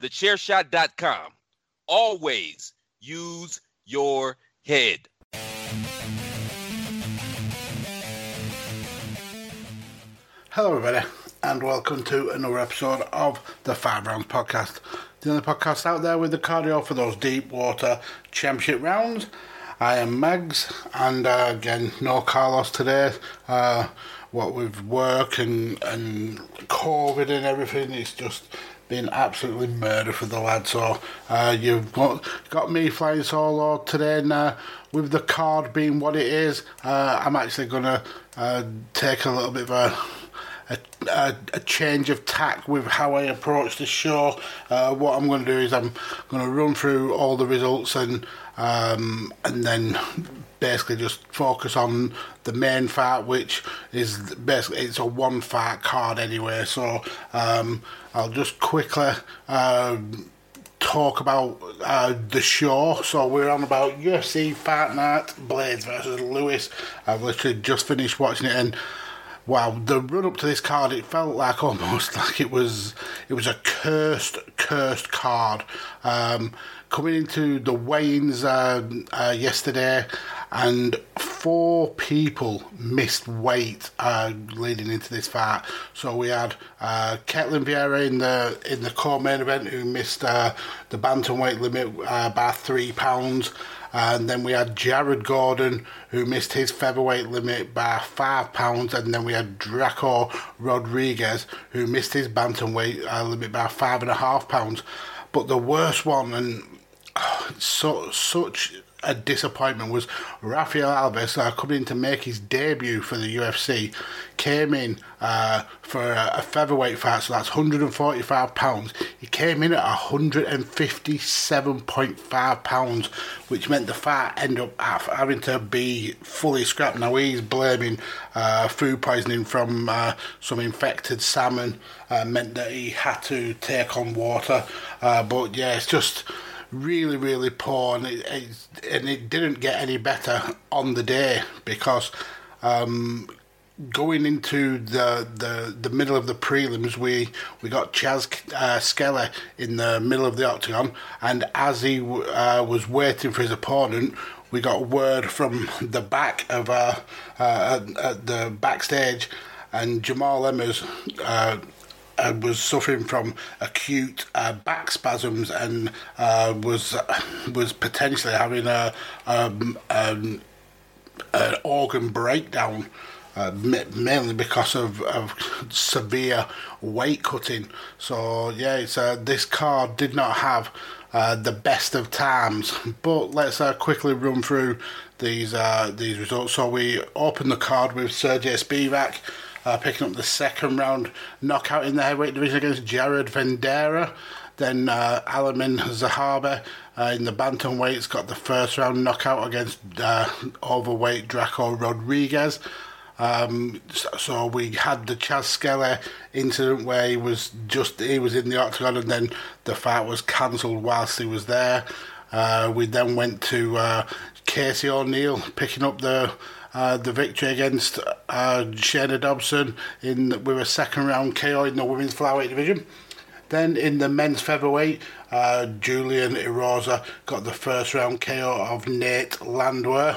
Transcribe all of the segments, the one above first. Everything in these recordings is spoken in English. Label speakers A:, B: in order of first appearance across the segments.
A: TheChairShot.com. Always use your head.
B: Hello, everybody, and welcome to another episode of the Five Rounds Podcast. The only podcast out there with the cardio for those deep water championship rounds. I am Megs, and uh, again, no Carlos today. Uh, what with work and, and COVID and everything, it's just been absolutely murder for the lad. So uh, you've got, got me flying solo today, and uh, with the card being what it is, uh, I'm actually going to uh, take a little bit of a a, a, a, change of tack with how I approach the show. Uh, what I'm going to do is I'm going to run through all the results and um, and then basically just focus on the main fight, which is basically it's a one fight card anyway. So um, I'll just quickly. Uh, talk about uh, the show. So we're on about UFC Fight Night Blaydes versus Lewis. I've literally just finished watching it and wow, the run up to this card, it felt like almost like it was it was a cursed, cursed card. Um, coming into the weigh-ins uh, uh, yesterday, and four people missed weight uh, leading into this fight. So we had uh, Ketlen Vieira in the in the co-main event who missed uh, the bantamweight limit uh, by three pounds. And then we had Jared Gordon, who missed his featherweight limit by five pounds. And then we had Drako Rodriguez, who missed his bantamweight uh, limit by five and a half pounds. But the worst one, and oh, so such a disappointment was Rafael Alves uh, coming in to make his debut for the UFC. Came in uh, for a, a, featherweight fight, so that's 145 pounds. He came in at 157.5 pounds, which meant the fight ended up having to be fully scrapped. Now he's blaming uh, food poisoning from uh, some infected salmon, uh, meant that he had to take on water. Uh, but yeah, it's just really, really poor, and it, it, and it didn't get any better on the day because um, going into the, the the middle of the prelims, we we got Chas uh, in the middle of the octagon, and as he uh, was waiting for his opponent, we got word from the back of uh, uh at, at the backstage, and Jamall Emmers uh, uh, was suffering from acute uh, back spasms and uh, was was potentially having a um, um, an organ breakdown. Uh, mainly because of, of severe weight cutting. So yeah, it's, uh, this card did not have uh, the best of times. But let's quickly run through these these results. So we open the card with Sergey Spivak uh, picking up the second round knockout in the heavyweight division against Jared Vanderaa. Then uh, Aiemann Zahabi uh, in the bantamweights got the first round knockout against uh, overweight Drako Rodriguez. Um, so, we had the Chas Skelly incident where he was just he was in the octagon and then the fight was cancelled whilst he was there. Uh, we then went to uh, Casey O'Neill picking up the uh, the victory against uh, Dobson in with a second round KO in the women's flyweight division. Then in the men's featherweight, uh, Julian Erosa got the first round KO of Nate Landwehr.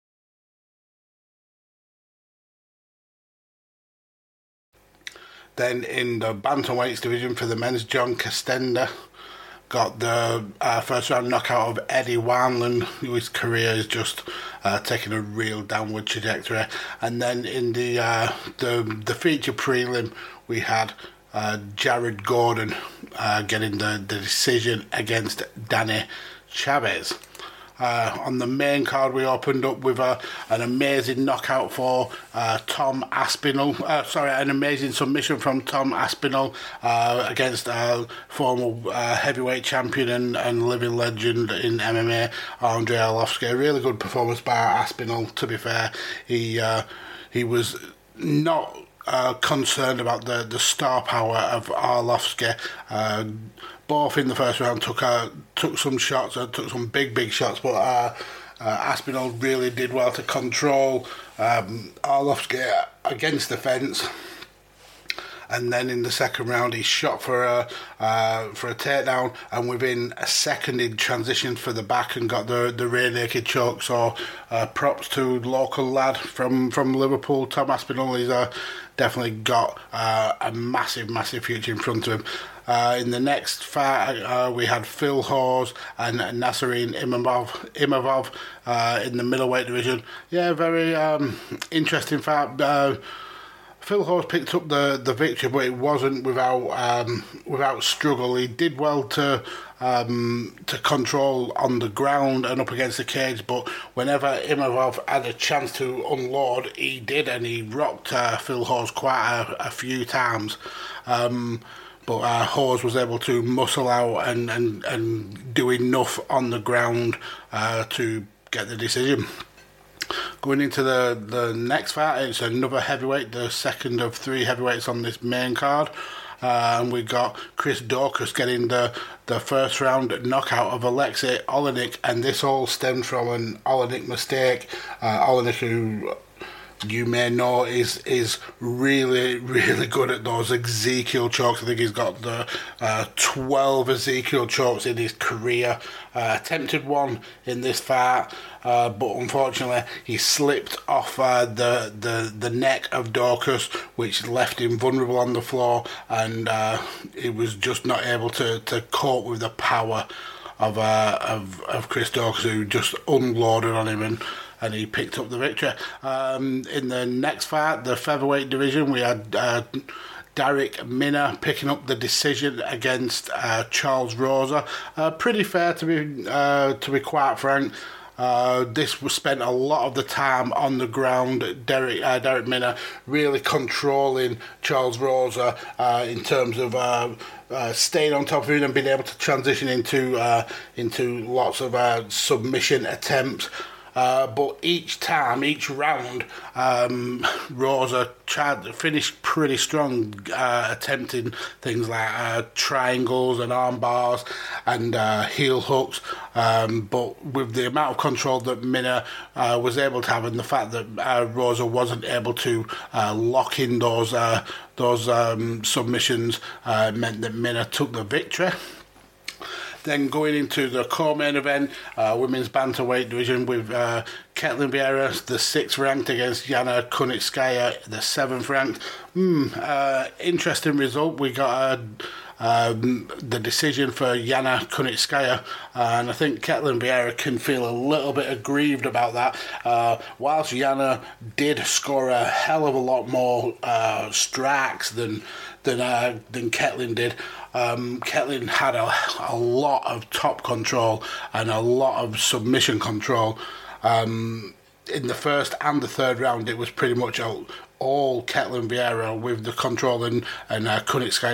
B: Then in the bantamweights division for the men's, John Castañeda got the uh, first round knockout of Eddie Wineland, whose career is just uh, taking a real downward trajectory. And then in the uh, the the feature prelim, we had uh, Jared Gordon uh, getting the, the decision against Danny Chavez. Uh, on the main card, we opened up with a, an amazing knockout for uh, Tom Aspinall. Uh, sorry, an amazing submission from Tom Aspinall uh, against uh, former uh, heavyweight champion and, and living legend in MMA, Andrei Arlovsky. A really good performance by Aspinall, to be fair. He, he was not uh, concerned about the, the star power of Arlovsky. Uh, both in the first round took uh, took some shots, uh, took some big big shots, but uh, uh, Aspinall really did well to control um, Arlovsky against the fence. And then in the second round, he shot for a uh, for a takedown, and within a second, he transitioned for the back and got the the rear naked choke. So, uh, props to local lad from from Liverpool, Tom Aspinall. He's uh, definitely got uh, a massive, massive future in front of him. Uh, in the next fight, uh, we had Phil Hawes and Nassourdine Imavov, uh, in the middleweight division. Yeah, very um, interesting fight. Phil Hawes picked up the, the victory, but it wasn't without um, without struggle. He did well to um, to control on the ground and up against the cage, but whenever Imavov had a chance to unload, he did, and he rocked uh, Phil Hawes quite a, a few times. Um, but uh, Hawes was able to muscle out and, and, and do enough on the ground uh, to get the decision. Going into the, the next fight, it's another heavyweight, the second of three heavyweights on this main card. Uh, and we got Chris Daukaus getting the, the first round knockout of Alexei Oleinik, and this all stemmed from an Oleinik mistake. Uh, Oleinik, who you may know is is really really good at those Ezekiel chokes. I think he's got the uh, twelve Ezekiel chokes in his career. Uh, attempted one in this fight, uh, but unfortunately he slipped off uh, the the the neck of Daukaus, which left him vulnerable on the floor, and uh, he was just not able to to cope with the power of uh, of of Chris Daukaus, who just unloaded on him and and he picked up the victory. Um, in the next fight, the featherweight division, we had uh, Darrick Minner picking up the decision against uh, Charles Rosa. Uh, pretty fair to be uh, to be quite frank. Uh, this was spent a lot of the time on the ground. Derek uh, Darrick Minner really controlling Charles Rosa uh, in terms of uh, uh, staying on top of him and being able to transition into uh, into lots of submission attempts. Uh, but each time, each round, um, Rosa tried finished pretty strong, uh, attempting things like uh, triangles and arm bars and uh, heel hooks. Um, but with the amount of control that Minner uh, was able to have, and the fact that uh, Rosa wasn't able to lock in those those um, submissions, meant that Minner took the victory. Then going into the co-main event, uh, women's bantamweight division with uh, Ketlen Vieira, the sixth ranked, against Yana Kunitskaya, the seventh ranked. Hmm, uh, interesting result. We got a. Um, the decision for Yana Kunitskaya, and I think Ketlen Vieira can feel a little bit aggrieved about that. Uh, whilst Yana did score a hell of a lot more uh, strikes than than uh, than Ketlen did, um, Ketlen had a, a lot of top control and a lot of submission control. Um, in the first and the third round, it was pretty much all, all Ketlen Vieira with the control, and and uh,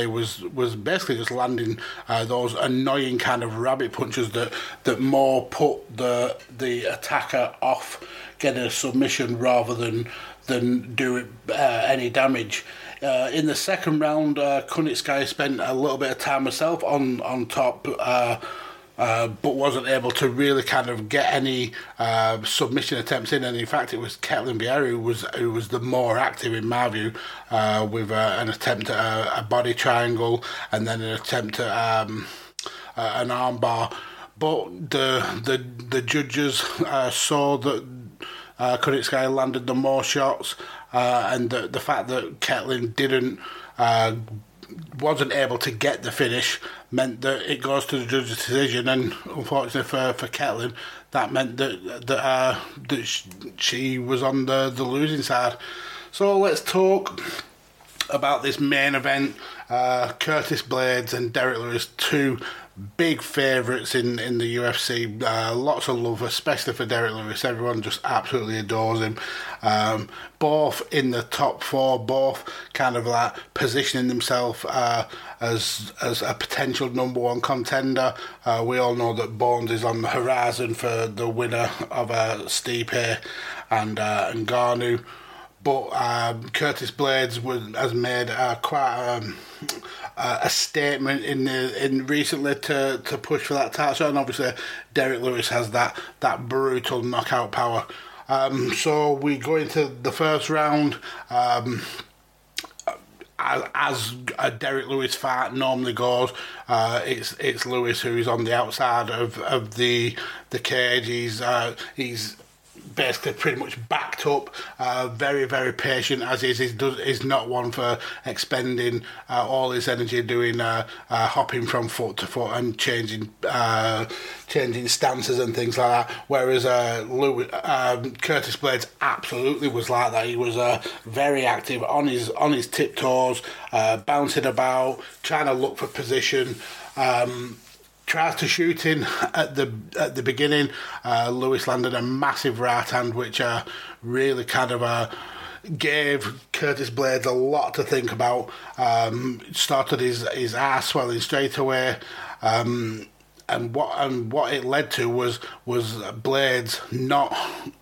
B: was was basically just landing uh, those annoying kind of rabbit punches that that more put the the attacker off getting a submission rather than than do it, uh, any damage. Uh, in the second round, uh, spent a little bit of time herself on on top. Uh, but wasn't able to really kind of get any uh, submission attempts in. And in fact, it was Ketlen Vieira who was who was the more active in my view, uh, with uh, an attempt at a, a, body triangle and then an attempt at um, an armbar. But the the the judges uh, saw that uh, Kunitskaya landed the more shots, uh, and the, the fact that Ketlen didn't uh, wasn't able to get the finish meant that it goes to the judge's decision, and unfortunately for for Ketlen, that meant that that uh, that she was on the the losing side. So let's talk about this main event. Uh, Curtis Blaydes and Derrick Lewis, two big favourites in, in the UFC. Uh, lots of love, especially for Derrick Lewis. Everyone just absolutely adores him. Um, both in the top four, both kind of like positioning themselves uh, as as a potential number one contender. Uh, we all know that Bones is on the horizon for the winner of uh, Stipe and uh, and Ngannou but um, Curtis Blaydes was, has made uh, quite um, a statement in the in recently to, to push for that title and obviously Derrick Lewis has that that brutal knockout power. Um, so we go into the first round. Um, as, as a Derrick Lewis fight normally goes, uh, it's it's Lewis who is on the outside of, of the the cage. He's uh, he's basically pretty much backed up, uh, very, very patient as is. He's, does, is not one for expending uh, all his energy doing uh, uh hopping from foot to foot and changing uh, changing stances and things like that. Whereas uh, Lewis, um, Curtis Blaydes absolutely was like that. He was very active on his on his tiptoes, uh bouncing about, trying to look for position. Um, tries to shoot in at the at the beginning. Uh, Lewis landed a massive right hand, which uh, really kind of uh, gave Curtis Blaydes a lot to think about. Um, started his his ass swelling straight away. Um, and what and what it led to was was Blaydes not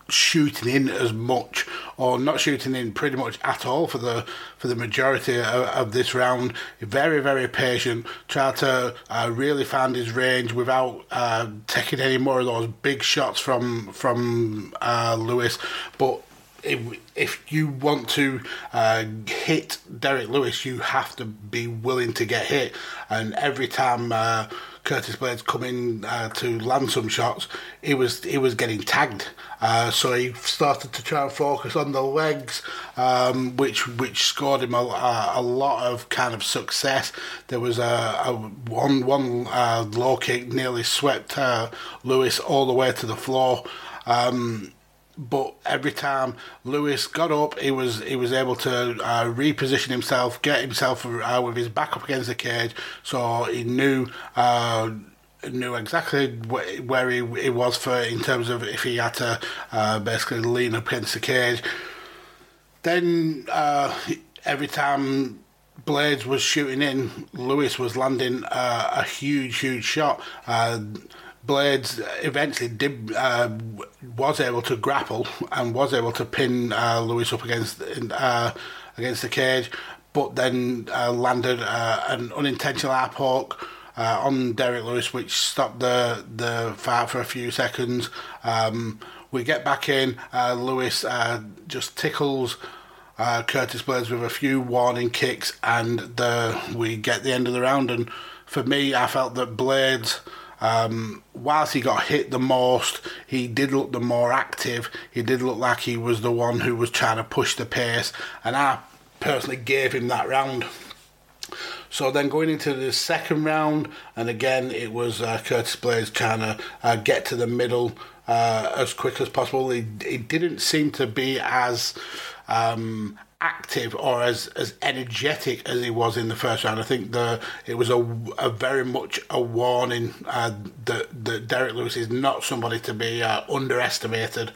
B: shooting in as much or not shooting in pretty much at all for the for the majority of, of this round. Very very patient, tried to uh, really find his range without uh, taking any more of those big shots from from uh, Lewis, but. If, if you want to uh, hit Derrick Lewis, you have to be willing to get hit. And every time uh, Curtis Blaydes coming uh, to land some shots, he was he was getting tagged. Uh, so he started to try and focus on the legs, um, which which scored him a, a, lot of kind of success. There was a, a one one uh, low kick nearly swept uh, Lewis all the way to the floor. Um, but every time Lewis got up, he was he was able to uh, reposition himself, get himself uh, with his back up against the cage, so he knew uh, knew exactly wh- where he, he was for in terms of if he had to uh, basically lean up against the cage. Then uh, every time Blaydes was shooting in, Lewis was landing uh, a huge, huge shot. Blaydes eventually did uh, was able to grapple and was able to pin uh, Lewis up against uh, against the cage, but then uh, landed uh, an unintentional arp hook uh, on Derrick Lewis, which stopped the the fight for a few seconds. Um, we get back in. Lewis just tickles. Curtis Blaydes with a few warning kicks, and the, we get the end of the round. And for me, I felt that Blaydes um, whilst he got hit the most, he did look the more active. He did look like he was the one who was trying to push the pace, and I personally gave him that round. So then going into the second round, and again it was uh, Curtis Blaydes trying to uh, get to the middle uh, as quick as possible. He, he didn't seem to be as um, active or as, as energetic as he was in the first round. I think the it was a, a very much a warning uh, that, that Derrick Lewis is not somebody to be uh, underestimated.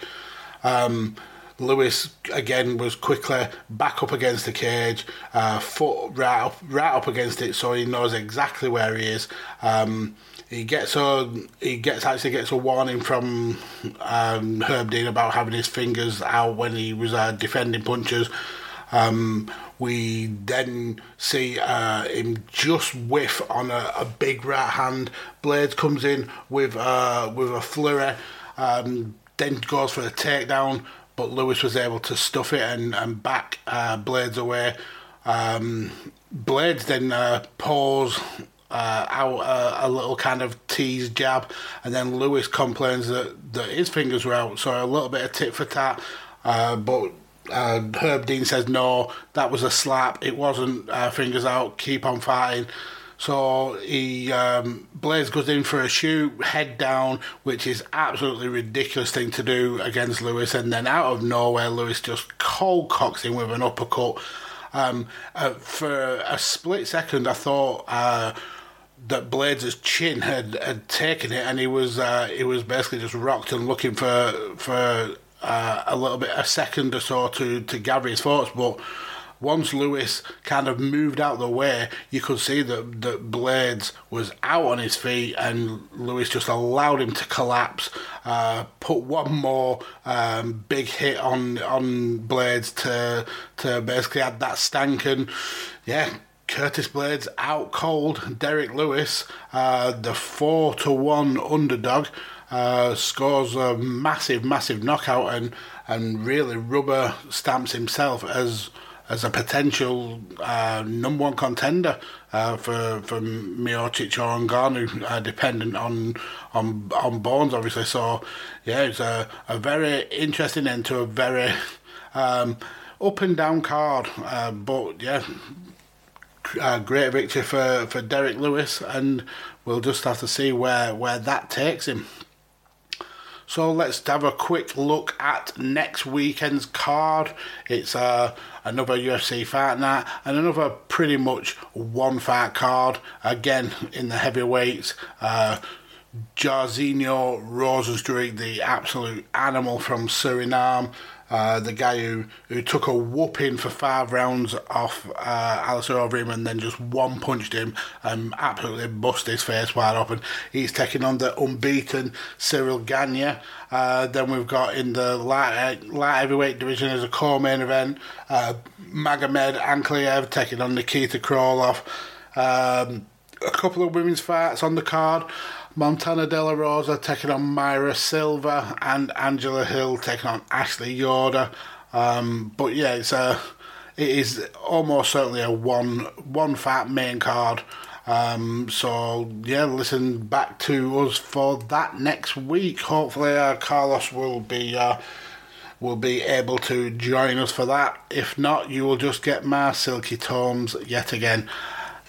B: Um, Lewis again was quickly back up against the cage, uh, foot right up, right up against it, so he knows exactly where he is. Um, he gets a he gets actually gets a warning from um, Herb Dean about having his fingers out when he was uh, defending punches. Um, we then see uh, him just whiff on a, a, big right hand. Blaydes comes in with uh, with a flurry, um, then goes for the takedown, but Lewis was able to stuff it and, and back uh, Blaydes away. Um, Blaydes then uh, pulls uh, out a, a, little kind of tease jab, and then Lewis complains that, that his fingers were out, so a little bit of tit for tat. Uh, but uh, Herb Dean says no, that was a slap. It wasn't uh, fingers out. Keep on fighting. So he um, Blaydes goes in for a shoot, head down, which is absolutely ridiculous thing to do against Lewis. And then out of nowhere, Lewis just cold cocks him with an uppercut. Um, uh, for a split second, I thought uh, that Blaydes' chin had, had taken it, and he was uh, he was basically just rocked and looking for for uh, a little bit, a second or so to, to gather his thoughts. But once Lewis kind of moved out the way, you could see that, that Blaydes was out on his feet and Lewis just allowed him to collapse, uh, put one more um, big hit on on Blaydes to to basically add that stank and yeah. Curtis Blaydes out cold Derrick Lewis, uh, the four to one underdog uh, scores a massive, massive knockout and and really rubber stamps himself as as a potential uh, number one contender uh, for for Miocic or Ngannou, uh, dependent on on on Bones, obviously. So yeah, it's a, a very interesting end to a very um, up and down card, uh, but yeah. Uh, great victory for, for Derrick Lewis, and we'll just have to see where, where that takes him. So let's have a quick look at next weekend's card. It's uh, another UFC fight night and another pretty much one fight card. Again, in the heavyweights. Uh, Jairzinho Rozenstruik, the absolute animal from Suriname, uh, the guy who, who took a whooping for five rounds off uh, Alistair Overeem and then just one punched him and absolutely busted his face wide open. He's taking on the unbeaten Ciryl Gane. Uh, then we've got in the light, light heavyweight division as a core main event, uh, Magomed Ankalaev taking on Nikita Krylov. Um, a couple of women's fights on the card. Montana De La Rosa taking on Mayra Silva and Angela Hill taking on Ashley Yoder. Um, but yeah, it's a it is almost certainly a one one fat main card. Um, so yeah, listen back to us for that next week. Hopefully, uh, Carlos will be. Uh, will be able to join us for that. If not, you will just get my silky tones yet again.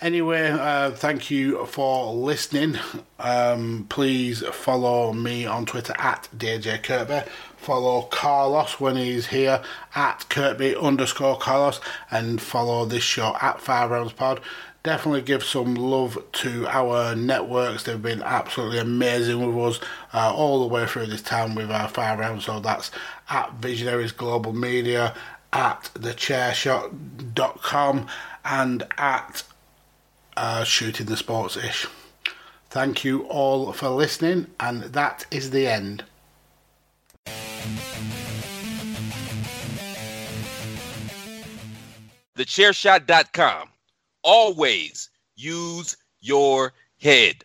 B: Anyway, uh, thank you for listening. Um, please follow me on Twitter at DJ Kirkby. Follow Carlos when he's here at Kirkby underscore Carlos. And follow this show at Five Rounds Pod. Definitely give some love to our networks. They've been absolutely amazing with us uh, all the way through this time with our Five Rounds. So that's at Visionaries Global Media, at the thechairshot.com, and at uh, shooting the sports ish. Thank you all for listening, and that is the end.
A: TheChairShot.com. Always use your head.